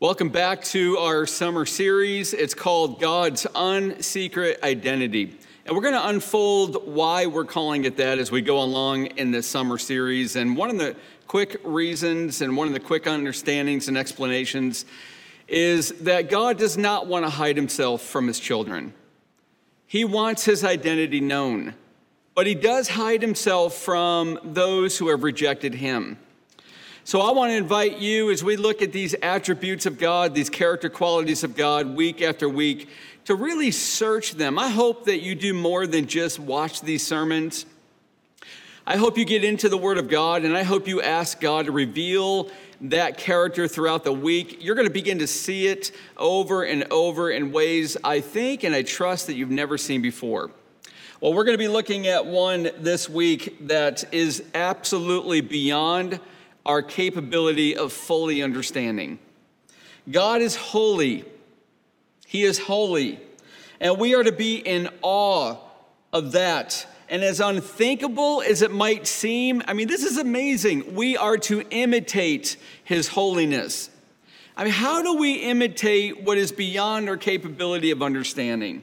Welcome back to our summer series. It's called God's Unsecret Identity. And we're going to unfold why we're calling it that as we go along in this summer series. And one of the quick reasons and one of the quick understandings and explanations is that God does not want to hide himself from his children. He wants his identity known, but he does hide himself from those who have rejected him. So I want to invite you as we look at these attributes of God, these character qualities of God week after week, to really search them. I hope that you do more than just watch these sermons. I hope you get into the Word of God and I hope you ask God to reveal that character throughout the week. You're going to begin to see it over and over in ways I think and I trust that you've never seen before. Well, we're going to be looking at one this week that is absolutely beyond our capability of fully understanding. God is holy. He is holy. And we are to be in awe of that. And as unthinkable as it might seem, I mean, this is amazing. We are to imitate His holiness. I mean, how do we imitate what is beyond our capability of understanding?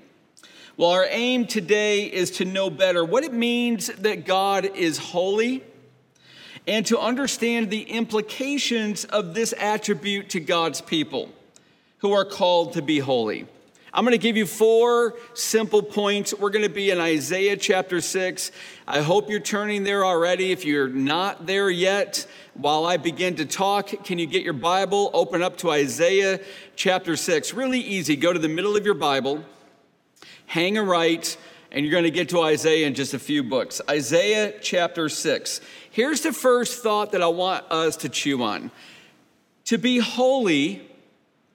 Well, our aim today is to know better what it means that God is holy and to understand the implications of this attribute to God's people who are called to be holy. I'm going to give you four simple points. We're going to be in Isaiah chapter 6. I hope you're turning there already. If you're not there yet, while I begin to talk, can you get your Bible, open up to Isaiah chapter 6? Really easy. Go to the middle of your Bible, hang a right, and you're going to get to Isaiah in just a few books. Isaiah chapter 6. Here's the first thought that I want us to chew on. To be holy,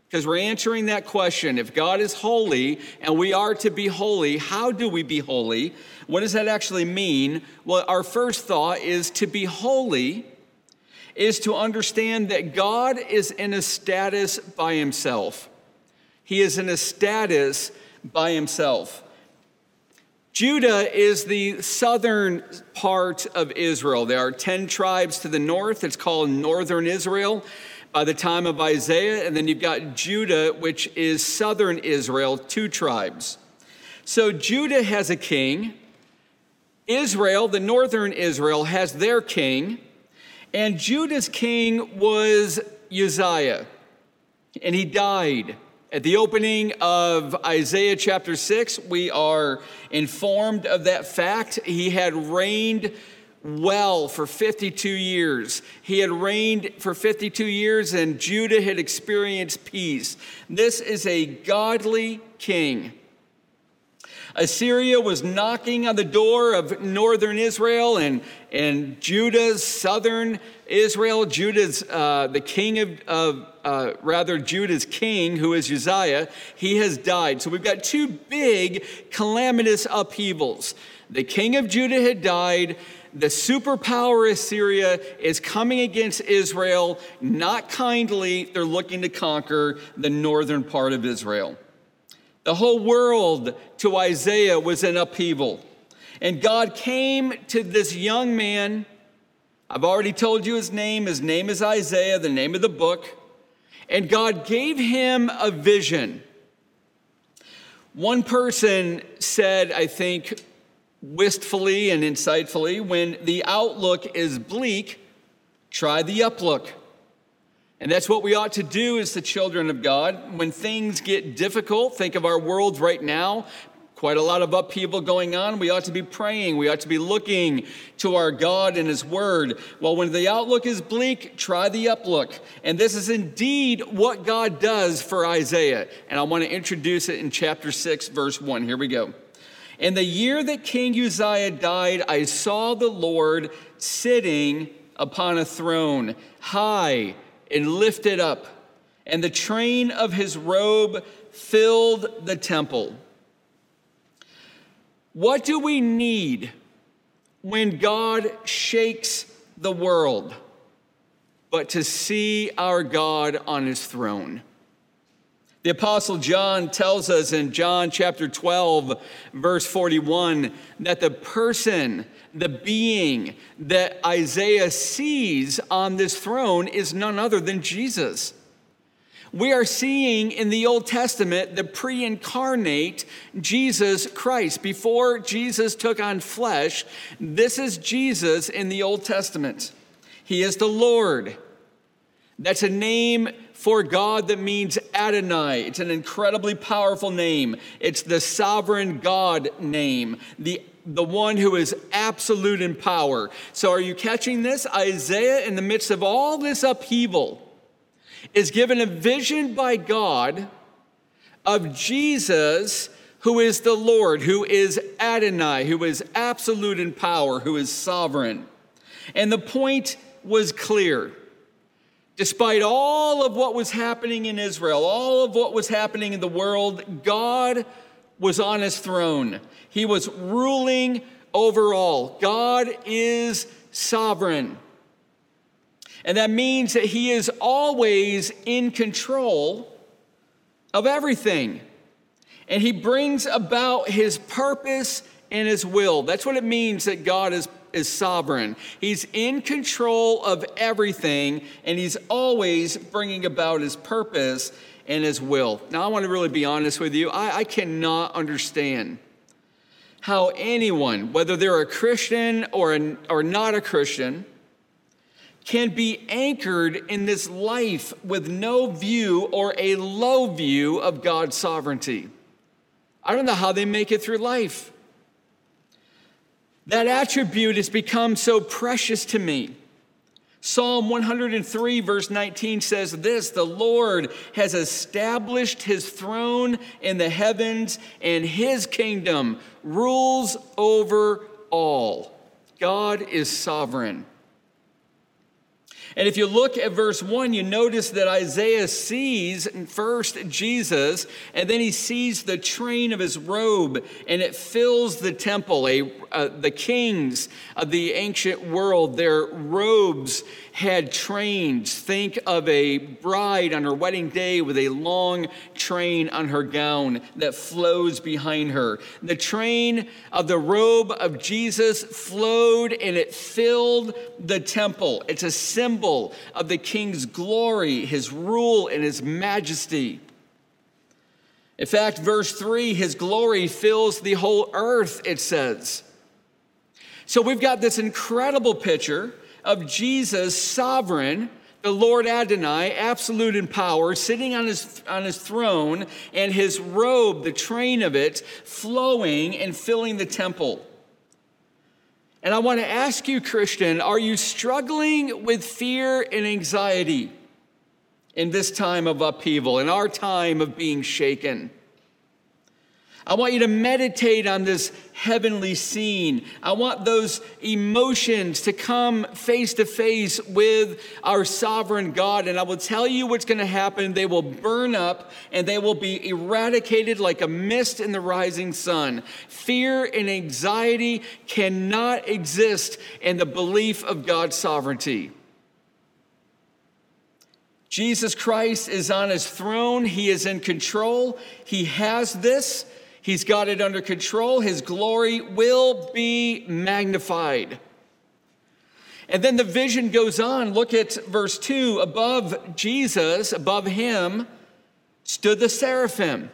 because we're answering that question if God is holy and we are to be holy, how do we be holy? What does that actually mean? Well, our first thought is to be holy is to understand that God is in a status by himself. He is in a status by himself. Judah is the southern part of Israel. There are 10 tribes to the north. It's called northern Israel by the time of Isaiah. And then you've got Judah, which is southern Israel, two tribes. So Judah has a king. Israel, the northern Israel, has their king. And Judah's king was Uzziah. And he died. At the opening of Isaiah chapter 6, we are informed of that fact. He had reigned well for 52 years. He had reigned for 52 years, and Judah had experienced peace. This is a godly king. Assyria was knocking on the door of northern Israel and, and Judah's southern Israel. Judah's, uh, the king of, of uh, rather, Judah's king, who is Uzziah, he has died. So we've got two big calamitous upheavals. The king of Judah had died. The superpower Assyria is coming against Israel, not kindly. They're looking to conquer the northern part of Israel. The whole world to Isaiah was in upheaval. And God came to this young man. I've already told you his name. His name is Isaiah, the name of the book. And God gave him a vision. One person said, I think, wistfully and insightfully, when the outlook is bleak, try the uplook. And that's what we ought to do as the children of God. When things get difficult, think of our world right now, quite a lot of upheaval going on. We ought to be praying. We ought to be looking to our God and His Word. Well, when the outlook is bleak, try the uplook. And this is indeed what God does for Isaiah. And I want to introduce it in chapter 6, verse 1. Here we go. In the year that King Uzziah died, I saw the Lord sitting upon a throne, high and lifted up, and the train of his robe filled the temple. What do we need when God shakes the world but to see our God on his throne? The Apostle John tells us in John chapter 12, verse 41, that the person the being that Isaiah sees on this throne is none other than Jesus. We are seeing in the Old Testament the pre incarnate Jesus Christ. Before Jesus took on flesh, this is Jesus in the Old Testament. He is the Lord. That's a name for God that means Adonai. It's an incredibly powerful name. It's the sovereign God name, the, the one who is absolute in power. So, are you catching this? Isaiah, in the midst of all this upheaval, is given a vision by God of Jesus, who is the Lord, who is Adonai, who is absolute in power, who is sovereign. And the point was clear. Despite all of what was happening in Israel, all of what was happening in the world, God was on his throne. He was ruling over all. God is sovereign. And that means that he is always in control of everything. And he brings about his purpose and his will. That's what it means that God is, is sovereign. He's in control of everything, and he's always bringing about his purpose and his will. Now, I want to really be honest with you. I, I cannot understand how anyone, whether they're a Christian or, an, or not a Christian, can be anchored in this life with no view or a low view of God's sovereignty. I don't know how they make it through life. That attribute has become so precious to me. Psalm 103, verse 19 says this The Lord has established his throne in the heavens, and his kingdom rules over all. God is sovereign. And if you look at verse 1, you notice that Isaiah sees first Jesus, and then he sees the train of his robe, and it fills the temple. A, uh, the kings of the ancient world, their robes had trains. Think of a bride on her wedding day with a long train on her gown that flows behind her. The train of the robe of Jesus flowed and it filled the temple. It's a symbol of the king's glory, his rule, and his majesty. In fact, verse 3 his glory fills the whole earth, it says. So we've got this incredible picture of Jesus, sovereign, the Lord Adonai, absolute in power, sitting on his, on his throne, and his robe, the train of it, flowing and filling the temple. And I want to ask you, Christian, are you struggling with fear and anxiety in this time of upheaval, in our time of being shaken? I want you to meditate on this heavenly scene. I want those emotions to come face to face with our sovereign God. And I will tell you what's going to happen. They will burn up and they will be eradicated like a mist in the rising sun. Fear and anxiety cannot exist in the belief of God's sovereignty. Jesus Christ is on his throne. He is in control. He has this. He's got it under control. His glory will be magnified. And then the vision goes on. Look at verse 2. Above Jesus, above him, stood the seraphim.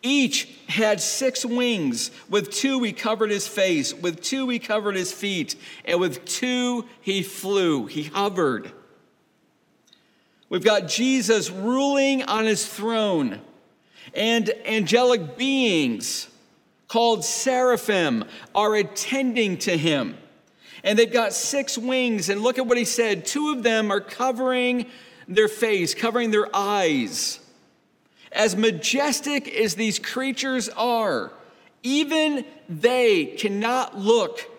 Each had six wings. With two, he covered his face. With two, he covered his feet. And with two, he flew. He hovered. We've got Jesus ruling on his throne and angelic beings called seraphim are attending to him. And they've got six wings, and look at what he said. Two of them are covering their face, covering their eyes. As majestic as these creatures are, even they cannot look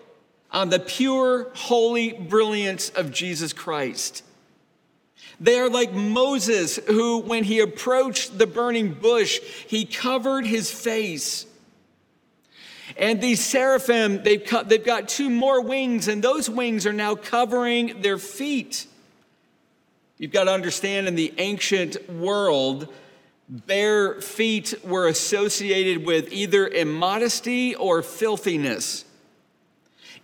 on the pure, holy brilliance of Jesus Christ. They are like Moses, who, when he approached the burning bush, he covered his face. And these seraphim, they've, cut, they've got two more wings, and those wings are now covering their feet. You've got to understand in the ancient world, bare feet were associated with either immodesty or filthiness.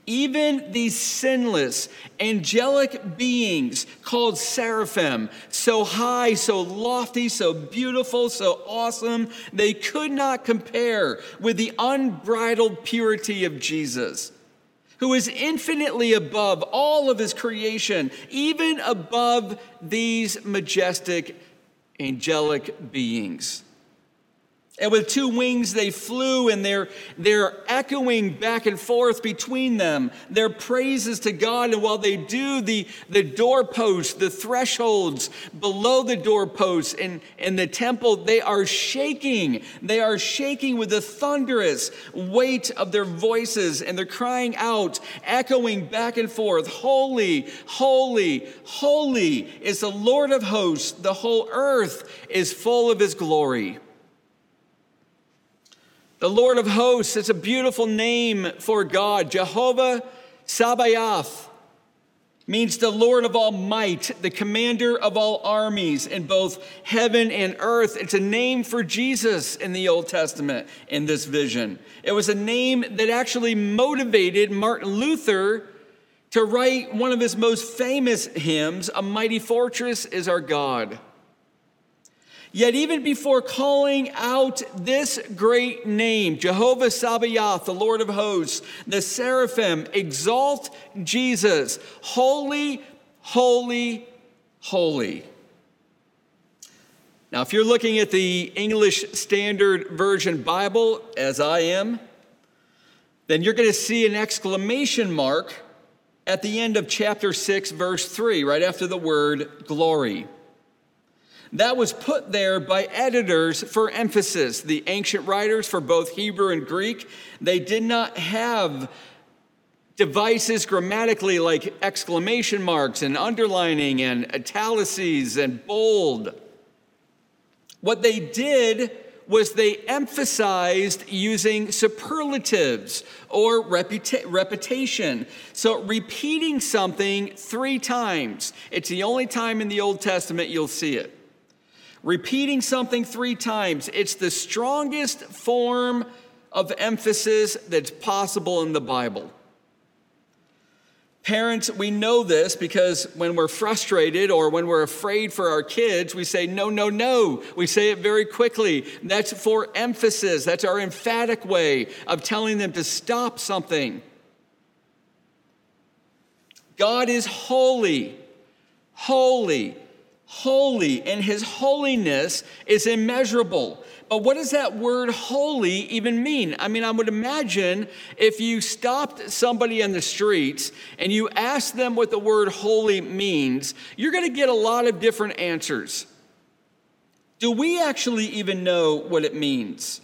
Even these sinless, angelic beings called seraphim, so high, so lofty, so beautiful, so awesome, they could not compare with the unbridled purity of Jesus, who is infinitely above all of his creation, even above these majestic angelic beings. And with two wings they flew, and they're, they're echoing back and forth between them their praises to God. And while they do, the, the doorposts, the thresholds below the doorposts in, in the temple, they are shaking. They are shaking with the thunderous weight of their voices, and they're crying out, echoing back and forth Holy, holy, holy is the Lord of hosts. The whole earth is full of his glory. The Lord of hosts, it's a beautiful name for God. Jehovah Sabaoth means the Lord of all might, the commander of all armies in both heaven and earth. It's a name for Jesus in the Old Testament in this vision. It was a name that actually motivated Martin Luther to write one of his most famous hymns, A Mighty Fortress is Our God. Yet, even before calling out this great name, Jehovah Sabaoth, the Lord of hosts, the seraphim exalt Jesus, holy, holy, holy. Now, if you're looking at the English Standard Version Bible, as I am, then you're going to see an exclamation mark at the end of chapter 6, verse 3, right after the word glory. That was put there by editors for emphasis. The ancient writers for both Hebrew and Greek, they did not have devices grammatically like exclamation marks and underlining and italices and bold. What they did was they emphasized using superlatives or reputa- repetition. So, repeating something three times, it's the only time in the Old Testament you'll see it. Repeating something three times, it's the strongest form of emphasis that's possible in the Bible. Parents, we know this because when we're frustrated or when we're afraid for our kids, we say, no, no, no. We say it very quickly. That's for emphasis. That's our emphatic way of telling them to stop something. God is holy, holy, holy, and his holiness is immeasurable. But what does that word holy even mean? I mean, I would imagine if you stopped somebody on the streets and you asked them what the word holy means, you're going to get a lot of different answers. Do we actually even know what it means?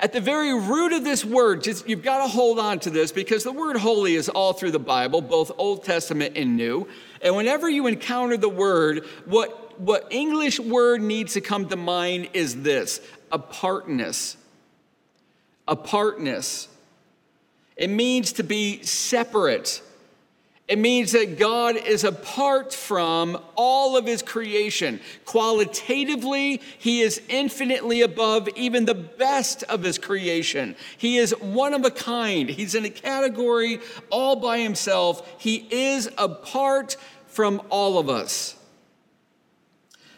At the very root of this word, just, you've got to hold on to this because the word holy is all through the Bible, both Old Testament and New. And whenever you encounter the word, what, what English word needs to come to mind is this apartness. Apartness. It means to be separate it means that God is apart from all of his creation. Qualitatively, he is infinitely above even the best of his creation. He is one of a kind. He's in a category all by himself. He is apart from all of us.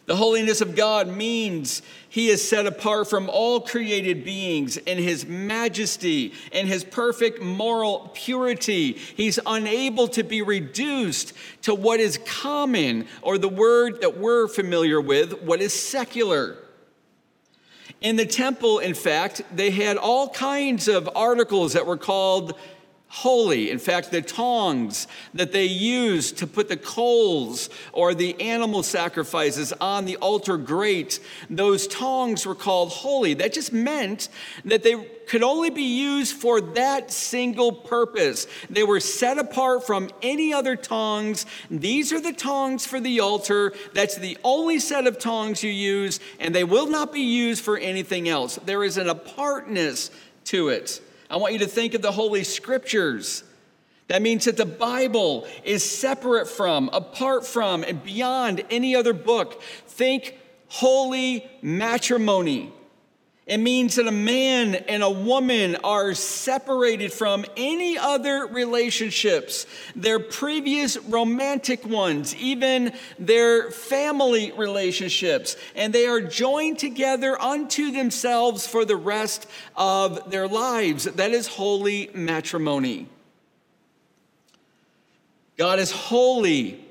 The holiness of God means he is set apart from all created beings in his majesty and his perfect moral purity. He's unable to be reduced to what is common, or the word that we're familiar with, what is secular. In the temple, in fact, they had all kinds of articles that were called holy. In fact, the tongs that they used to put the coals or the animal sacrifices on the altar grate, those tongs were called holy. That just meant that they could only be used for that single purpose. They were set apart from any other tongs. These are the tongs for the altar. That's the only set of tongs you use, and they will not be used for anything else. There is an apartness to it. I want you to think of the Holy Scriptures. That means that the Bible is separate from, apart from, and beyond any other book. Think holy matrimony. It means that a man and a woman are separated from any other relationships, their previous romantic ones, even their family relationships, and they are joined together unto themselves for the rest of their lives. That is holy matrimony. God is holy.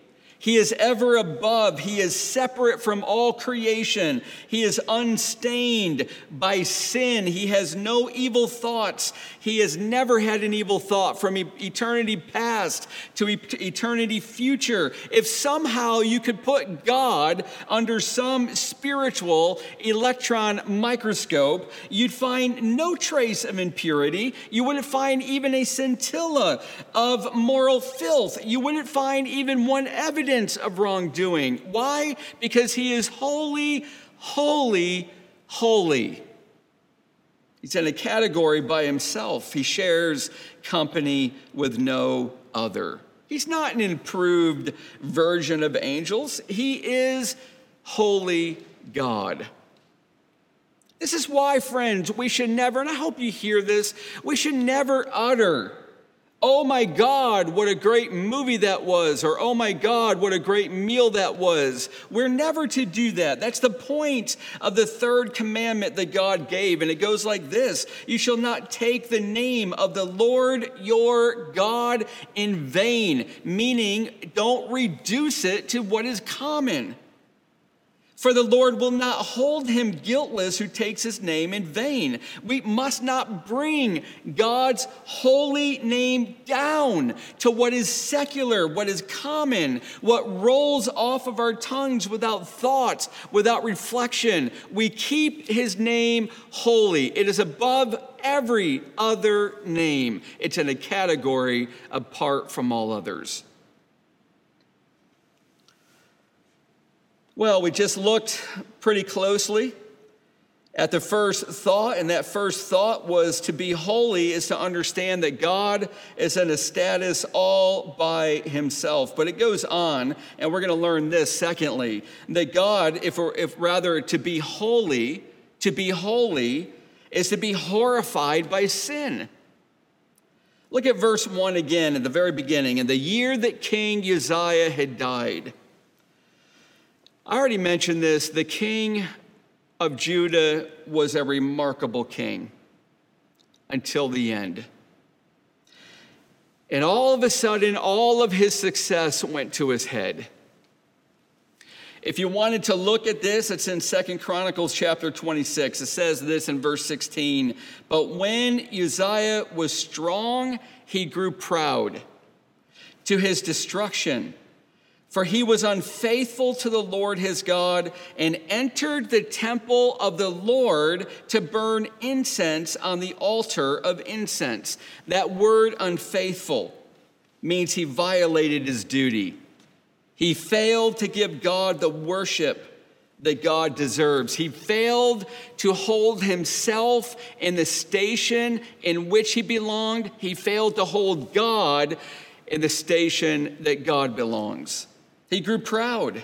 He is ever above. He is separate from all creation. He is unstained by sin. He has no evil thoughts. He has never had an evil thought from eternity past to eternity future. If somehow you could put God under some spiritual electron microscope, you'd find no trace of impurity. You wouldn't find even a scintilla of moral filth. You wouldn't find even one evidence evidence of wrongdoing. Why? Because he is holy, holy, holy. He's in a category by himself. He shares company with no other. He's not an improved version of angels. He is holy God. This is why, friends, we should never, and I hope you hear this, we should never utter oh my God, what a great movie that was, or oh my God, what a great meal that was. We're never to do that. That's the point of the third commandment that God gave. And it goes like this You shall not take the name of the Lord your God in vain, meaning don't reduce it to what is common. For the Lord will not hold him guiltless who takes his name in vain. We must not bring God's holy name down to what is secular, what is common, what rolls off of our tongues without thought, without reflection. We keep his name holy. It is above every other name, it's in a category apart from all others. Well, we just looked pretty closely at the first thought, and that first thought was to be holy is to understand that God is in a status all by himself. But it goes on, and we're going to learn this secondly that God, if, if rather to be holy, to be holy is to be horrified by sin. Look at verse 1 again at the very beginning. In the year that King Uzziah had died, I already mentioned this. The king of Judah was a remarkable king until the end. And all of a sudden, all of his success went to his head. If you wanted to look at this, it's in Second Chronicles chapter 26. It says this in verse 16. But when Uzziah was strong, he grew proud to his destruction for he was unfaithful to the Lord his God and entered the temple of the Lord to burn incense on the altar of incense. That word unfaithful means he violated his duty. He failed to give God the worship that God deserves. He failed to hold himself in the station in which he belonged. He failed to hold God in the station that God belongs. He grew proud.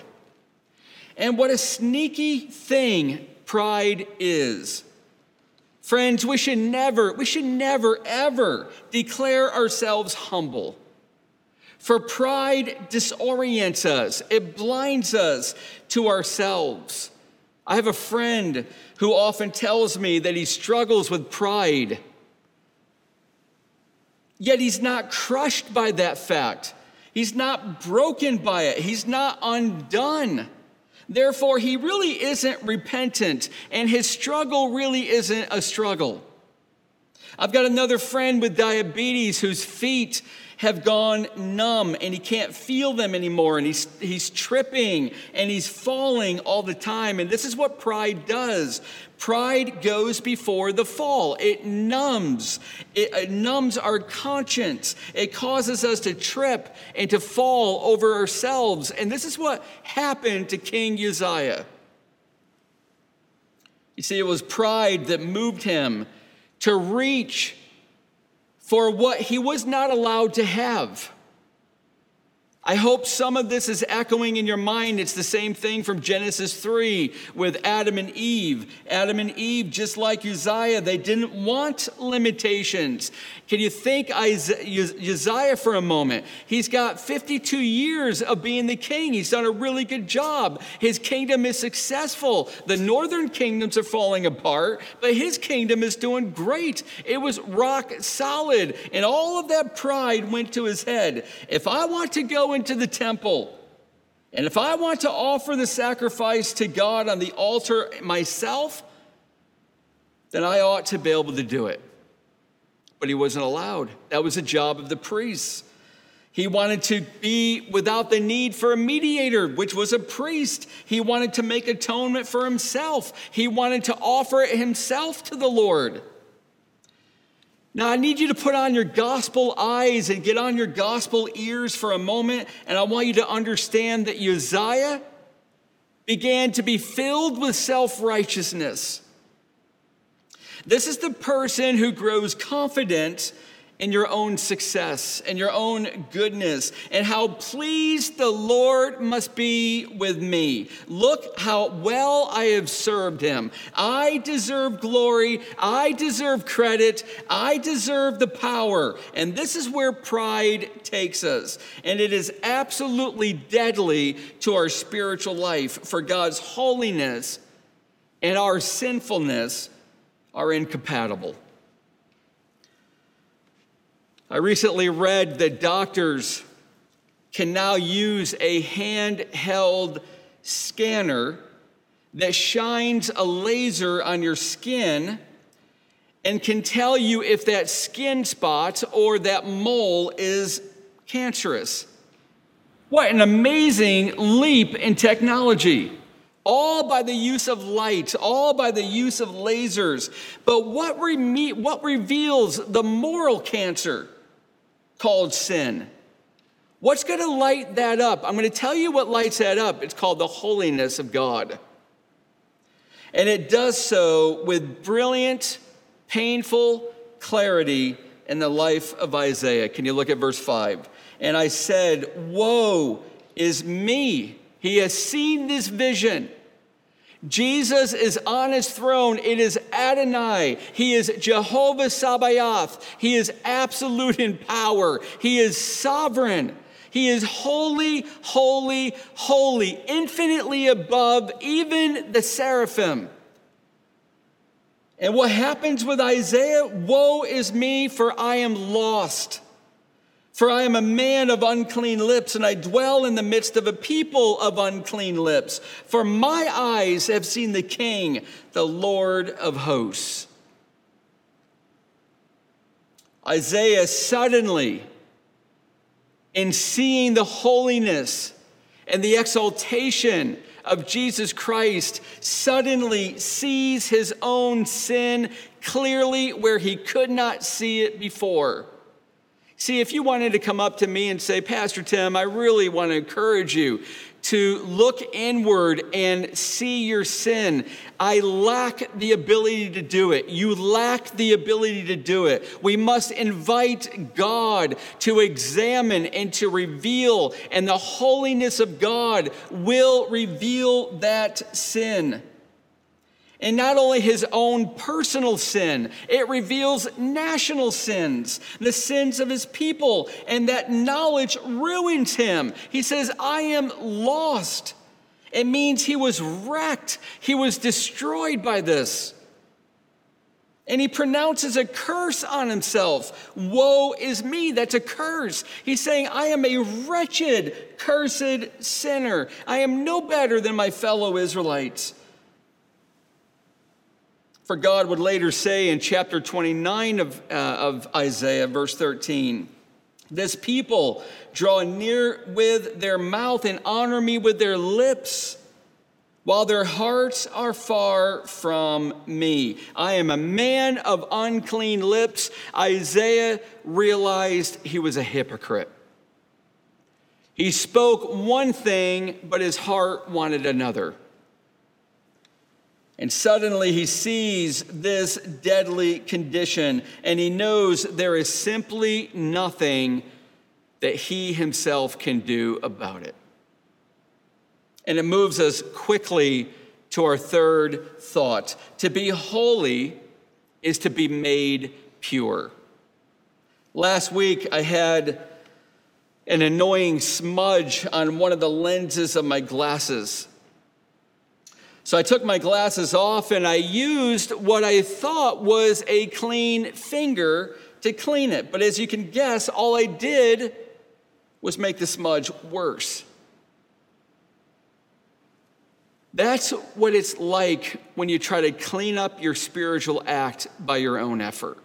And what a sneaky thing pride is. Friends, we should never, we should never, ever declare ourselves humble. For pride disorients us, it blinds us to ourselves. I have a friend who often tells me that he struggles with pride, yet he's not crushed by that fact. He's not broken by it, he's not undone. Therefore, he really isn't repentant, and his struggle really isn't a struggle. I've got another friend with diabetes whose feet have gone numb and he can't feel them anymore and he's, he's tripping and he's falling all the time. And this is what pride does pride goes before the fall, it numbs, it, it numbs our conscience, it causes us to trip and to fall over ourselves. And this is what happened to King Uzziah. You see, it was pride that moved him to reach for what he was not allowed to have. I hope some of this is echoing in your mind. It's the same thing from Genesis 3 with Adam and Eve. Adam and Eve, just like Uzziah, they didn't want limitations. Can you think Uzziah for a moment? He's got 52 years of being the king. He's done a really good job. His kingdom is successful. The northern kingdoms are falling apart, but his kingdom is doing great. It was rock solid, and all of that pride went to his head. If I want to go into the temple, and if I want to offer the sacrifice to God on the altar myself, then I ought to be able to do it. But he wasn't allowed. That was a job of the priests. He wanted to be without the need for a mediator, which was a priest. He wanted to make atonement for himself. He wanted to offer himself to the Lord. Now, I need you to put on your gospel eyes and get on your gospel ears for a moment, and I want you to understand that Uzziah began to be filled with self righteousness. This is the person who grows confident in your own success and your own goodness and how pleased the Lord must be with me. Look how well I have served him. I deserve glory. I deserve credit. I deserve the power. And this is where pride takes us. And it is absolutely deadly to our spiritual life, for God's holiness and our sinfulness are incompatible. I recently read that doctors can now use a handheld scanner that shines a laser on your skin and can tell you if that skin spot or that mole is cancerous. What an amazing leap in technology! All by the use of light, all by the use of lasers. But what, re- what reveals the moral cancer? Called sin. What's going to light that up? I'm going to tell you what lights that up. It's called the holiness of God. And it does so with brilliant, painful clarity in the life of Isaiah. Can you look at verse 5? And I said, Woe is me. He has seen this vision. Jesus is on his throne. It is Adonai. He is Jehovah Sabaoth. He is absolute in power. He is sovereign. He is holy, holy, holy, infinitely above even the seraphim. And what happens with Isaiah? Woe is me, for I am lost. For I am a man of unclean lips, and I dwell in the midst of a people of unclean lips. For my eyes have seen the King, the Lord of hosts. Isaiah suddenly, in seeing the holiness and the exaltation of Jesus Christ, suddenly sees his own sin clearly where he could not see it before. See, if you wanted to come up to me and say, Pastor Tim, I really want to encourage you to look inward and see your sin. I lack the ability to do it. You lack the ability to do it. We must invite God to examine and to reveal, and the holiness of God will reveal that sin and not only his own personal sin, it reveals national sins, the sins of his people, and that knowledge ruins him. He says, I am lost. It means he was wrecked, he was destroyed by this. And he pronounces a curse on himself. Woe is me. That's a curse. He's saying, I am a wretched, cursed sinner. I am no better than my fellow Israelites. For God would later say in chapter 29 of, uh, of Isaiah, verse 13, This people draw near with their mouth and honor me with their lips, while their hearts are far from me. I am a man of unclean lips. Isaiah realized he was a hypocrite. He spoke one thing, but his heart wanted another. And suddenly he sees this deadly condition and he knows there is simply nothing that he himself can do about it. And it moves us quickly to our third thought. To be holy is to be made pure. Last week, I had an annoying smudge on one of the lenses of my glasses. So I took my glasses off and I used what I thought was a clean finger to clean it. But as you can guess, all I did was make the smudge worse. That's what it's like when you try to clean up your spiritual act by your own effort.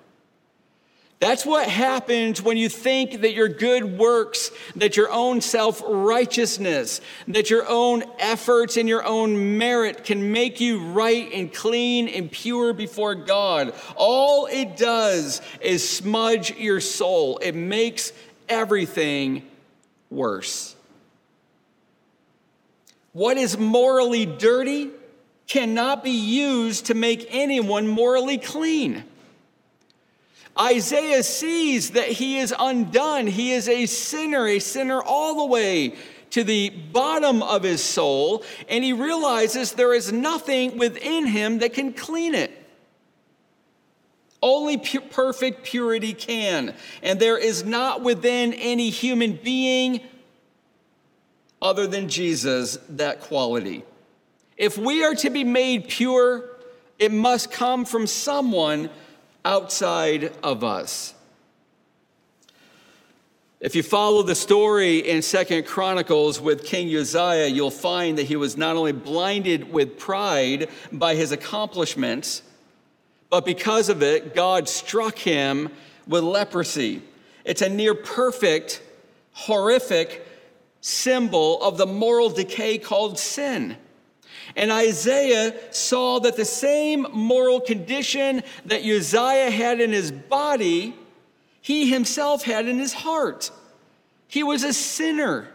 That's what happens when you think that your good works, that your own self righteousness, that your own efforts and your own merit can make you right and clean and pure before God. All it does is smudge your soul, it makes everything worse. What is morally dirty cannot be used to make anyone morally clean. Isaiah sees that he is undone. He is a sinner, a sinner all the way to the bottom of his soul, and he realizes there is nothing within him that can clean it. Only pu- perfect purity can. And there is not within any human being other than Jesus that quality. If we are to be made pure, it must come from someone outside of us. If you follow the story in Second Chronicles with King Uzziah, you'll find that he was not only blinded with pride by his accomplishments, but because of it, God struck him with leprosy. It's a near perfect, horrific symbol of the moral decay called sin. And Isaiah saw that the same moral condition that Uzziah had in his body, he himself had in his heart. He was a sinner.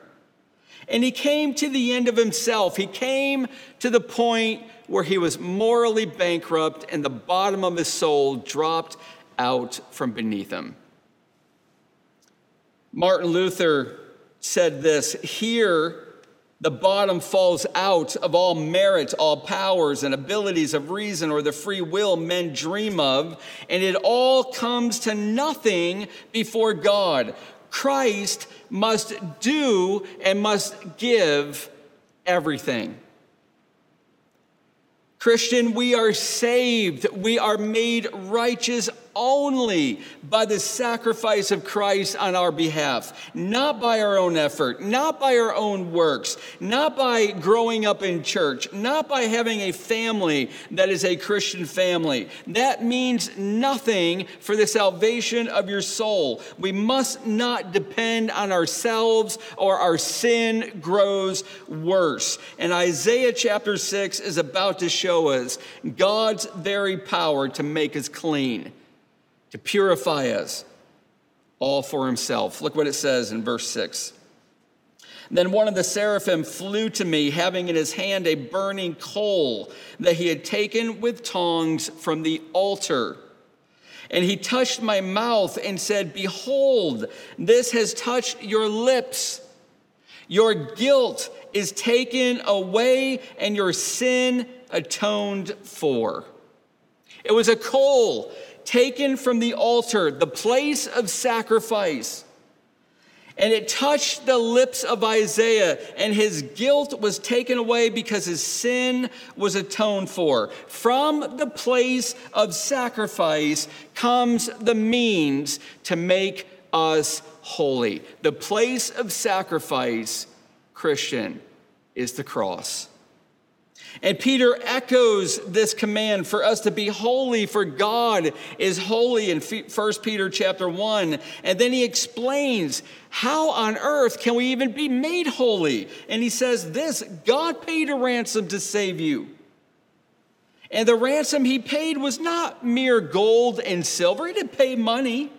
And he came to the end of himself. He came to the point where he was morally bankrupt and the bottom of his soul dropped out from beneath him. Martin Luther said this Here, the bottom falls out of all merit, all powers and abilities of reason or the free will men dream of, and it all comes to nothing before God. Christ must do and must give everything. Christian, we are saved. We are made righteous only by the sacrifice of Christ on our behalf, not by our own effort, not by our own works, not by growing up in church, not by having a family that is a Christian family. That means nothing for the salvation of your soul. We must not depend on ourselves or our sin grows worse. And Isaiah chapter 6 is about to show us God's very power to make us clean to purify us, all for himself. Look what it says in verse 6. Then one of the seraphim flew to me, having in his hand a burning coal that he had taken with tongs from the altar. And he touched my mouth and said, Behold, this has touched your lips. Your guilt is taken away and your sin atoned for. It was a coal taken from the altar, the place of sacrifice. And it touched the lips of Isaiah, and his guilt was taken away because his sin was atoned for. From the place of sacrifice comes the means to make us holy. The place of sacrifice, Christian, is the cross. And Peter echoes this command for us to be holy for God is holy in 1 Peter chapter 1. And then he explains how on earth can we even be made holy? And he says this, God paid a ransom to save you. And the ransom he paid was not mere gold and silver. He didn't pay money.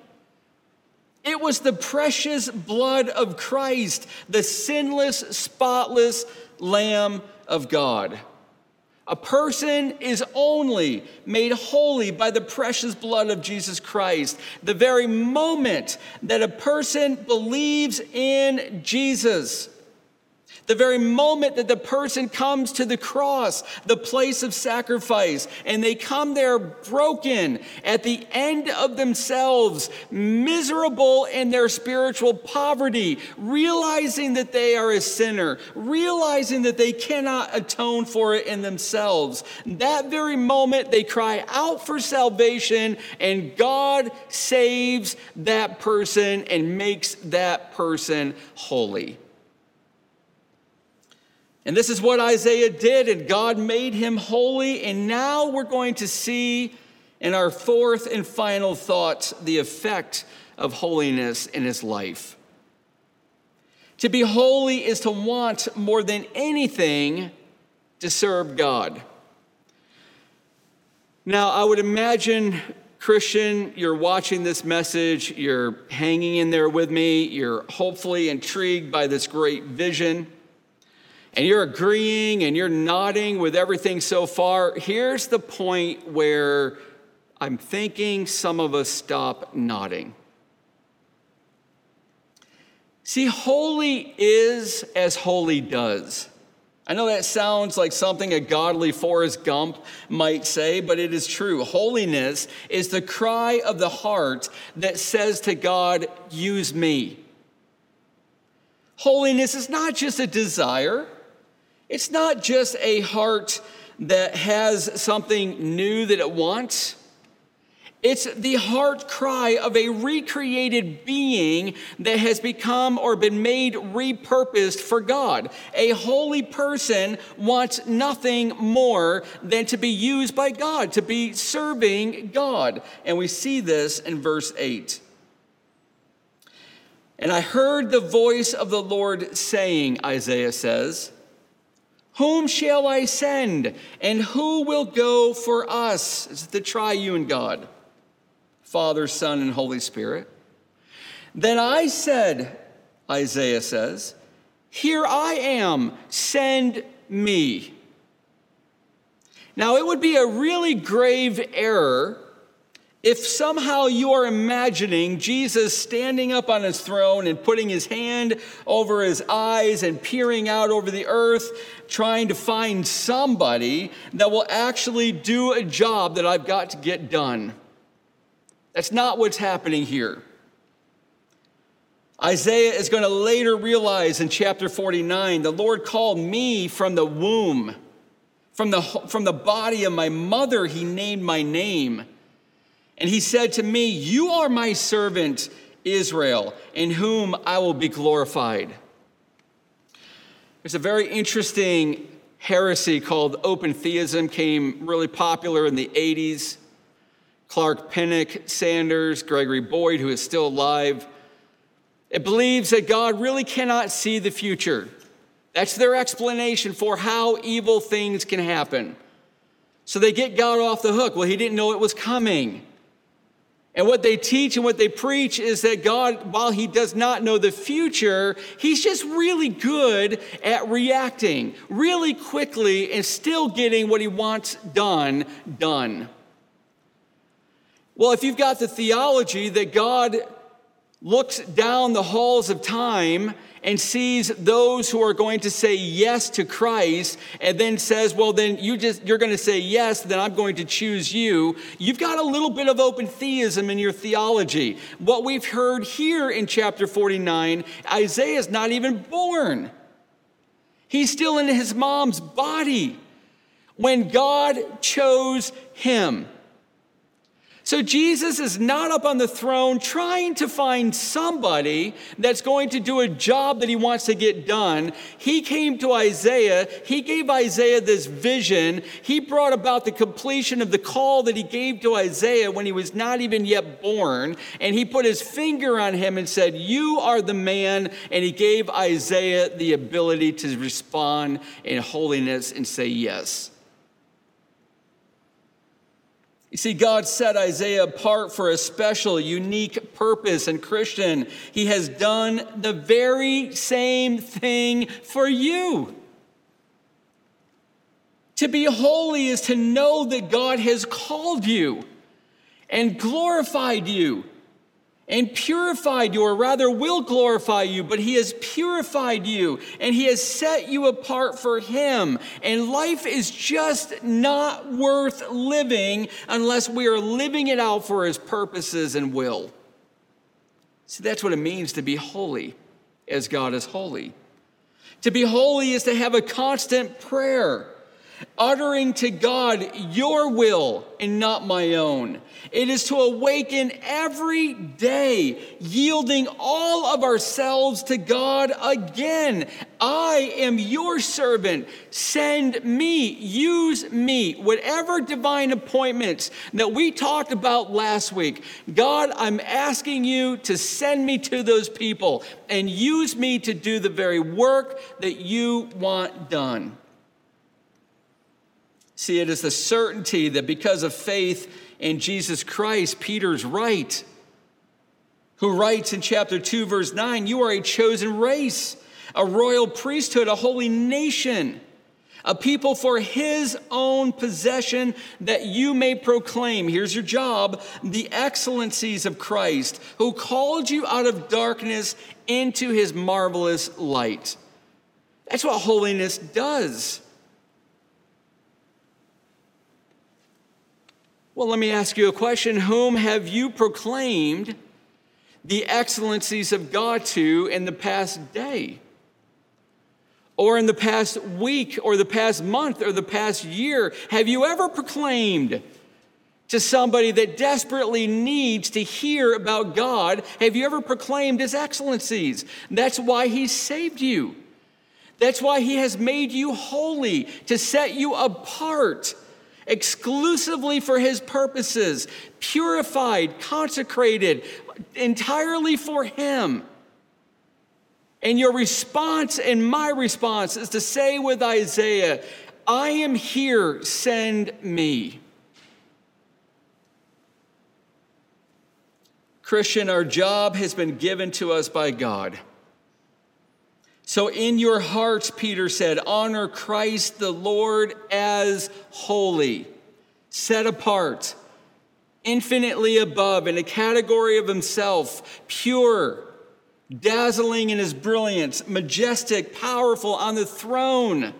It was the precious blood of Christ, the sinless, spotless Lamb of God. A person is only made holy by the precious blood of Jesus Christ. The very moment that a person believes in Jesus, the very moment that the person comes to the cross, the place of sacrifice, and they come there broken at the end of themselves, miserable in their spiritual poverty, realizing that they are a sinner, realizing that they cannot atone for it in themselves, that very moment they cry out for salvation, and God saves that person and makes that person holy. And this is what Isaiah did, and God made him holy. And now we're going to see in our fourth and final thought the effect of holiness in his life. To be holy is to want more than anything to serve God. Now, I would imagine, Christian, you're watching this message, you're hanging in there with me, you're hopefully intrigued by this great vision and you're agreeing and you're nodding with everything so far, here's the point where I'm thinking some of us stop nodding. See, holy is as holy does. I know that sounds like something a godly Forrest Gump might say, but it is true. Holiness is the cry of the heart that says to God, Use me. Holiness is not just a desire, it's not just a heart that has something new that it wants. It's the heart cry of a recreated being that has become or been made repurposed for God. A holy person wants nothing more than to be used by God, to be serving God. And we see this in verse 8. And I heard the voice of the Lord saying, Isaiah says, whom shall I send? And who will go for us? It's the triune God, Father, Son, and Holy Spirit. Then I said, Isaiah says, Here I am, send me. Now, it would be a really grave error if somehow you are imagining Jesus standing up on his throne and putting his hand over his eyes and peering out over the earth, trying to find somebody that will actually do a job that I've got to get done. That's not what's happening here. Isaiah is going to later realize in chapter 49 the Lord called me from the womb, from the, from the body of my mother, he named my name. And he said to me, You are my servant, Israel, in whom I will be glorified. There's a very interesting heresy called open theism, came really popular in the 80s. Clark Pinnock, Sanders, Gregory Boyd, who is still alive. It believes that God really cannot see the future. That's their explanation for how evil things can happen. So they get God off the hook. Well, he didn't know it was coming. And what they teach and what they preach is that God, while He does not know the future, He's just really good at reacting really quickly and still getting what He wants done, done. Well, if you've got the theology that God looks down the halls of time and sees those who are going to say yes to Christ and then says, well, then you just, you're going to say yes, then I'm going to choose you. You've got a little bit of open theism in your theology. What we've heard here in chapter 49, Isaiah is not even born. He's still in his mom's body when God chose him. So Jesus is not up on the throne trying to find somebody that's going to do a job that he wants to get done. He came to Isaiah. He gave Isaiah this vision. He brought about the completion of the call that he gave to Isaiah when he was not even yet born. And he put his finger on him and said, You are the man. And he gave Isaiah the ability to respond in holiness and say yes. You see, God set Isaiah apart for a special, unique purpose. And Christian, He has done the very same thing for you To be holy is to know that God has called you and glorified you and purified you, or rather, will glorify you, but He has purified you and He has set you apart for Him. And life is just not worth living unless we are living it out for His purposes and will. See, that's what it means to be holy as God is holy. To be holy is to have a constant prayer uttering to God your will and not my own. It is to awaken every day, yielding all of ourselves to God again. I am your servant. Send me, use me. Whatever divine appointments that we talked about last week, God, I'm asking you to send me to those people and use me to do the very work that you want done. See, it is the certainty that because of faith in Jesus Christ, Peter's right, who writes in chapter 2, verse 9, You are a chosen race, a royal priesthood, a holy nation, a people for his own possession, that you may proclaim, here's your job, the excellencies of Christ, who called you out of darkness into his marvelous light. That's what holiness does. Well, let me ask you a question. Whom have you proclaimed the excellencies of God to in the past day? Or in the past week, or the past month, or the past year? Have you ever proclaimed to somebody that desperately needs to hear about God? Have you ever proclaimed His excellencies? That's why He saved you. That's why He has made you holy, to set you apart exclusively for his purposes, purified, consecrated, entirely for him. And your response and my response is to say with Isaiah, I am here, send me. Christian, our job has been given to us by God. So, in your hearts, Peter said, honor Christ the Lord as holy, set apart, infinitely above, in a category of himself, pure, dazzling in his brilliance, majestic, powerful on the throne.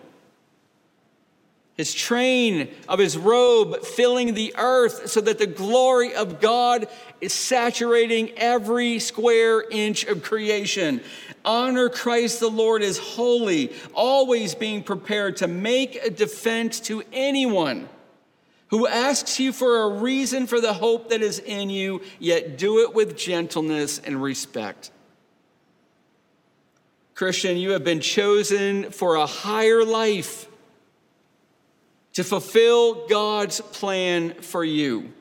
His train of his robe filling the earth so that the glory of God is saturating every square inch of creation. Honor Christ the Lord is holy, always being prepared to make a defense to anyone who asks you for a reason for the hope that is in you, yet do it with gentleness and respect. Christian, you have been chosen for a higher life to fulfill God's plan for you.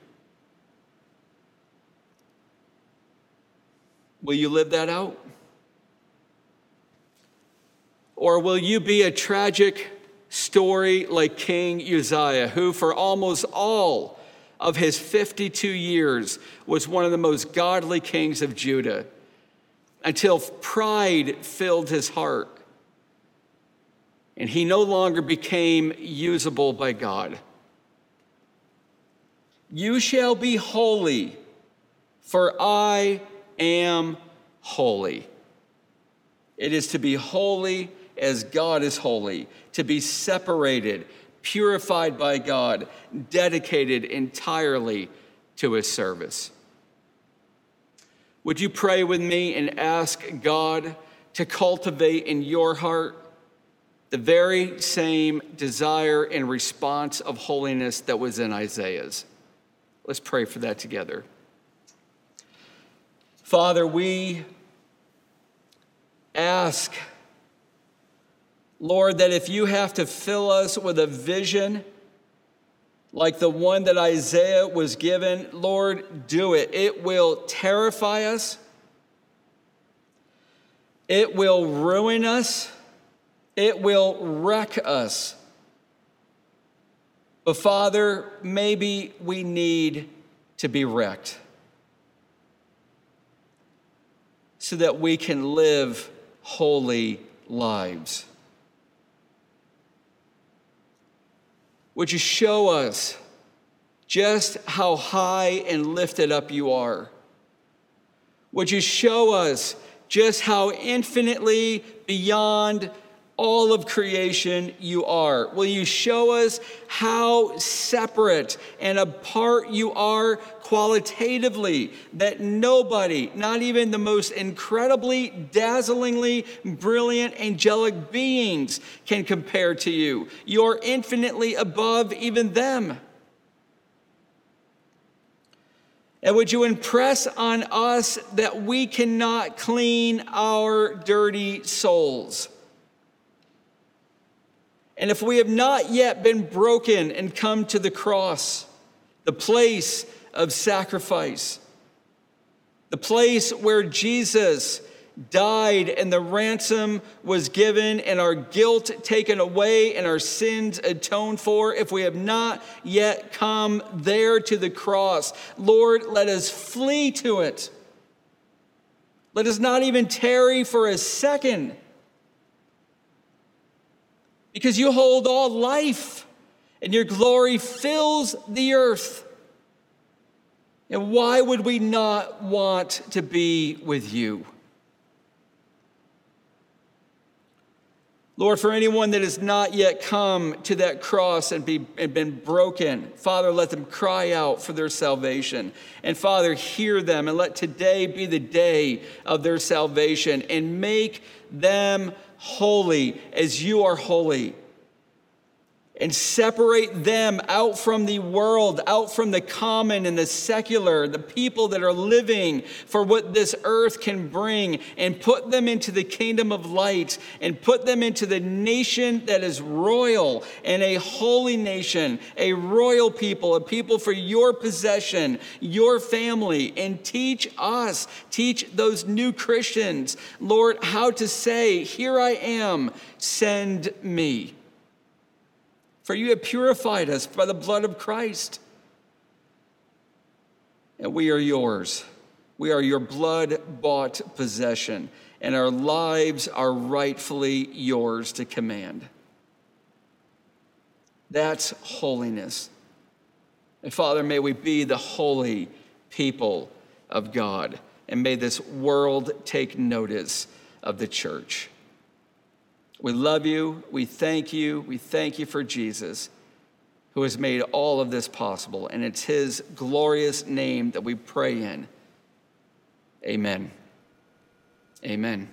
Will you live that out? Or will you be a tragic story like King Uzziah, who for almost all of his 52 years was one of the most godly kings of Judah until pride filled his heart and he no longer became usable by God? You shall be holy, for I am holy. It is to be holy as God is holy, to be separated, purified by God, dedicated entirely to his service. Would you pray with me and ask God to cultivate in your heart the very same desire and response of holiness that was in Isaiah's? Let's pray for that together. Father, we ask Lord, that if you have to fill us with a vision like the one that Isaiah was given, Lord, do it. It will terrify us, it will ruin us, it will wreck us. But Father, maybe we need to be wrecked so that we can live holy lives. Would you show us just how high and lifted up you are? Would you show us just how infinitely beyond all of creation you are? Will you show us how separate and apart you are qualitatively that nobody, not even the most incredibly, dazzlingly brilliant angelic beings, can compare to you? You're infinitely above even them. And would you impress on us that we cannot clean our dirty souls? And if we have not yet been broken and come to the cross, the place of sacrifice, the place where Jesus died and the ransom was given and our guilt taken away and our sins atoned for, if we have not yet come there to the cross, Lord, let us flee to it. Let us not even tarry for a second because you hold all life and your glory fills the earth. And why would we not want to be with you? Lord, for anyone that has not yet come to that cross and, be, and been broken, Father, let them cry out for their salvation. And Father, hear them and let today be the day of their salvation and make them holy as you are holy and separate them out from the world, out from the common and the secular, the people that are living for what this earth can bring, and put them into the kingdom of light, and put them into the nation that is royal and a holy nation, a royal people, a people for your possession, your family, and teach us, teach those new Christians, Lord, how to say, Here I am, send me. For you have purified us by the blood of Christ. And we are yours. We are your blood bought possession, and our lives are rightfully yours to command. That's holiness. And Father, may we be the holy people of God, and may this world take notice of the church. We love you. We thank you. We thank you for Jesus, who has made all of this possible. And it's his glorious name that we pray in. Amen. Amen.